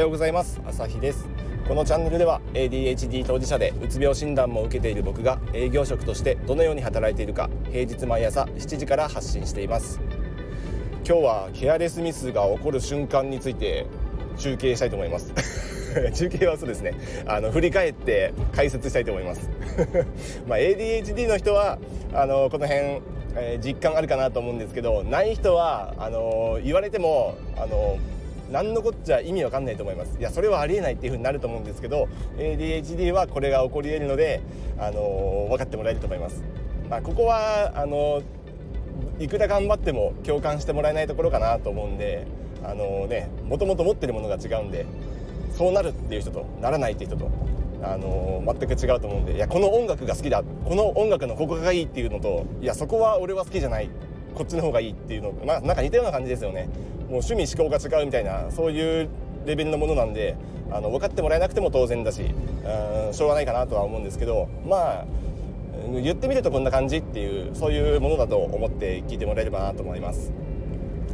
ようございます。朝日です。このチャンネルでは ADHD 当事者でうつ病診断も受けている僕が営業職としてどのように働いているか平日毎朝7時から発信しています。今日はケアレスミスが起こる瞬間について中継したいと思います。中継はそうですね。あの振り返って解説したいと思います。まあ ADHD の人はあのこの辺、え、実感あるかなと思うんですけどない人はあの言われてもあの何のこっちゃ意味わかんないと思います。いやそれはありえないっていうふうになると思うんですけど ADHD はこれが起こり得るので、あの分かってもらえると思います、まあ、ここはあのいくら頑張っても共感してもらえないところかなと思うんであのねもともと持ってるものが違うんでそうなるっていう人とならないっていう人とあの全く違うと思うんでいやこの音楽が好きだこの音楽のここがいいっていうのといやそこは俺は好きじゃないこっちの方がいいっていうのまあなんか似たような感じですよね。もう趣味思考が違うみたいなそういうレベルのものなんであの分かってもらえなくても当然だしうんしょうがないかなとは思うんですけどまあ言ってみるとこんな感じっていうそういうものだと思って聞いてもらえればなと思います。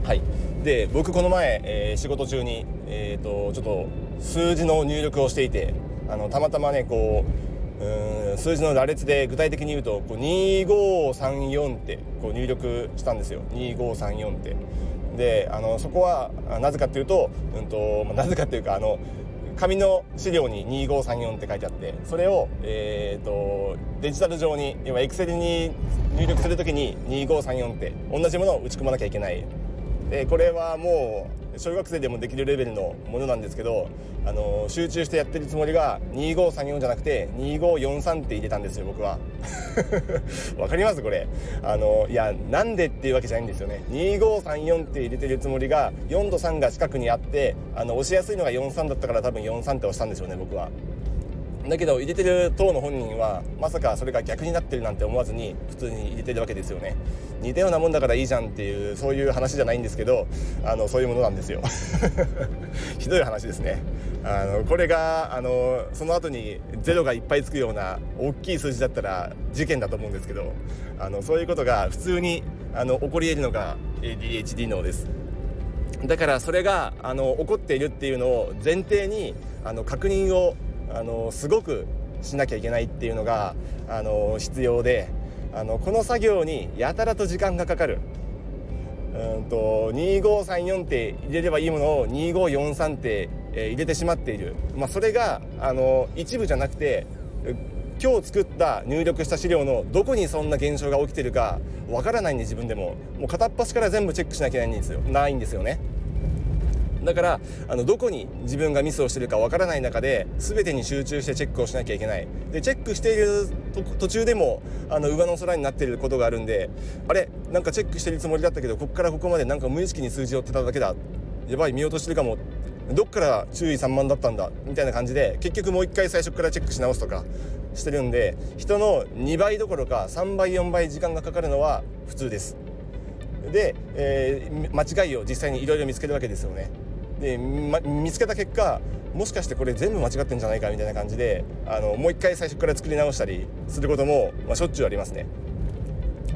はい、で僕この前、えー、仕事中に、えーと、ちょっと数字の入力をしていてあのたまたまねこううん数字の羅列で具体的に言うとこう2534ってこう入力したんですよ2534って。であのそこはなぜかっていうと,、うんとまあ、なぜかっていうかあの紙の資料に2534って書いてあってそれを、えーと、デジタル上に要はエクセルに入力するときに2534って同じものを打ち込まなきゃいけない。でこれはもう小学生でもできるレベルのものなんですけどあの集中してやってるつもりが2534じゃなくて2543って入れたんですよ僕は。わかります？これ。あのいやなんでっていうわけじゃないんですよね。2534って入れてるつもりが4と3が近くにあってあの押しやすいのが43だったから多分43って押したんでしょうね僕は。だけど入れてる党の本人はまさかそれが逆になってるなんて思わずに普通に入れてるわけですよね。似たようなもんだからいいじゃんっていうそういう話じゃないんですけどあのそういうものなんですよ。ひどい話ですね。あのこれがあのその後にゼロがいっぱいつくような大きい数字だったら事件だと思うんですけどあのそういうことが普通にあの起こり得るのが ADHD 脳です。だからそれがあの起こっているっていうのを前提にあの確認をあのすごくしなきゃいけないっていうのがあの必要であのこの作業にやたらと時間がかかる。うんと2534って入れればいいものを2543って、え入れてしまっている、まあ、それがあの一部じゃなくて今日作った入力した資料のどこにそんな現象が起きてるかわからないんで自分でも。もう片っ端から全部チェックしなきゃいけないんですよ。ないんですよね。だからあのどこに自分がミスをしてるかわからない中で全てに集中してチェックをしなきゃいけない。でチェックしている途中でもあの上の空になっていることがあるんであれ？なんかチェックしてるつもりだったけどここからここまでなんか無意識に数字を追ってただけだ。やばい見落としてるかも。どっから注意散漫だったんだ？みたいな感じで結局もう一回最初からチェックし直すとかしてるんで人の2倍どころか3倍4倍時間がかかるのは普通です。で、えー、間違いを実際にいろいろ見つけるわけですよね。で、ま、見つけた結果もしかしてこれ全部間違ってんじゃないかみたいな感じであのもう一回最初から作り直したりすることも、まあ、しょっちゅうありますね。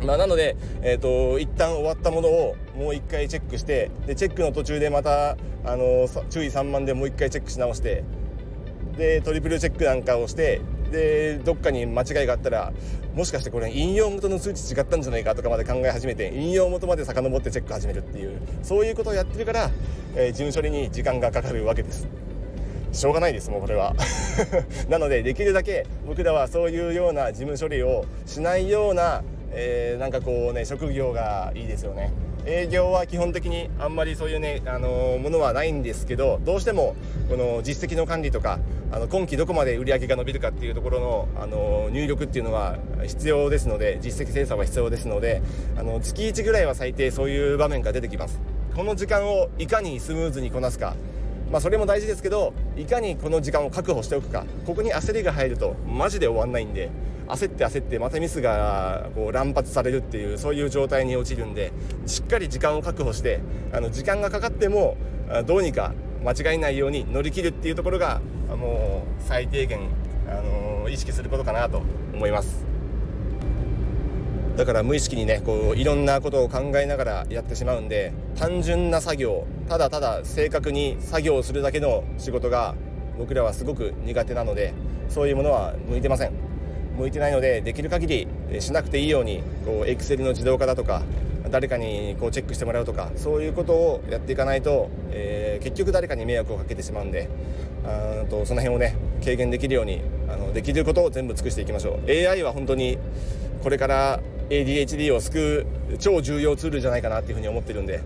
まあ、なので、えーと、一旦終わったものをもう一回チェックしてでチェックの途中でまたあの注意散漫でもう一回チェックし直してでトリプルチェックなんかをしてでどっかに間違いがあったらもしかしてこれ引用元の数値違ったんじゃないかとかまで考え始めて引用元まで遡ってチェック始めるっていうそういうことをやってるから、えー、事務処理に時間がかかるわけです。しょうがないですもうこれは。なのでできるだけ僕らはそういうような事務処理をしないような、えー、なんかこうね職業がいいですよね。営業は基本的にあんまりそういうね、あのものはないんですけどどうしてもこの実績の管理とかあの今期どこまで売り上げが伸びるかっていうところの、あの入力っていうのは必要ですので実績精査は必要ですのであの月1ぐらいは最低そういう場面が出てきます。この時間をいかにスムーズにこなすか。まあ、それも大事ですけどいかにこの時間を確保しておくか。ここに焦りが入るとマジで終わんないんで。焦って焦ってまたミスがこう乱発されるっていうそういう状態に陥るんでしっかり時間を確保してあの時間がかかってもどうにか間違いないように乗り切るっていうところがもう最低限、あの、意識することかなと思います。だから無意識にねこういろんなことを考えながらやってしまうんで単純な作業ただただ正確に作業をするだけの仕事が僕らはすごく苦手なのでそういうものは向いてません向いてないのでできる限りしなくていいようにこうエクセルの自動化だとか誰かにこうチェックしてもらうとかそういうことをやっていかないと、えー、結局誰かに迷惑をかけてしまうんであとその辺をね軽減できるようにあのできることを全部尽くしていきましょう。AI は本当にこれから ADHD を救う超重要ツールじゃないかなっていうふうに思ってるんで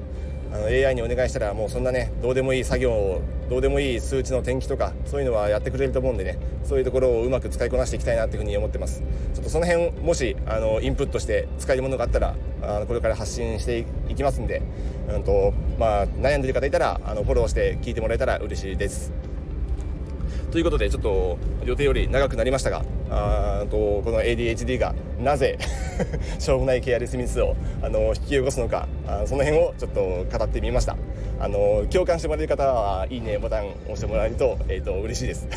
あの AI にお願いしたらもうそんなねどうでもいい作業をどうでもいい数値の転記とかそういうのはやってくれると思うんでねそういうところをうまく使いこなしていきたいなっていうふうに思ってます。ちょっとその辺もしあのインプットして使えるものがあったらあのこれから発信していきますんで、うんとまあ、悩んでる方いたらあのフォローして聞いてもらえたら嬉しいです。ということでちょっと予定より長くなりましたがあとこの ADHD がなぜしょうもないケアレスミスをあの引き起こすのかあその辺をちょっと語ってみました。あの共感してもらえる方はいいねボタン押してもらえると,、えーと、嬉しいです。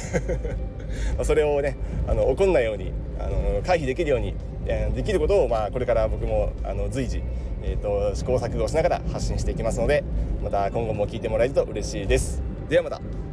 それをねあの怒んないようにあの回避できるようにできることを、まあ、これから僕もあの随時、えーと試行錯誤しながら発信していきますのでまた今後も聞いてもらえると嬉しいです。ではまた。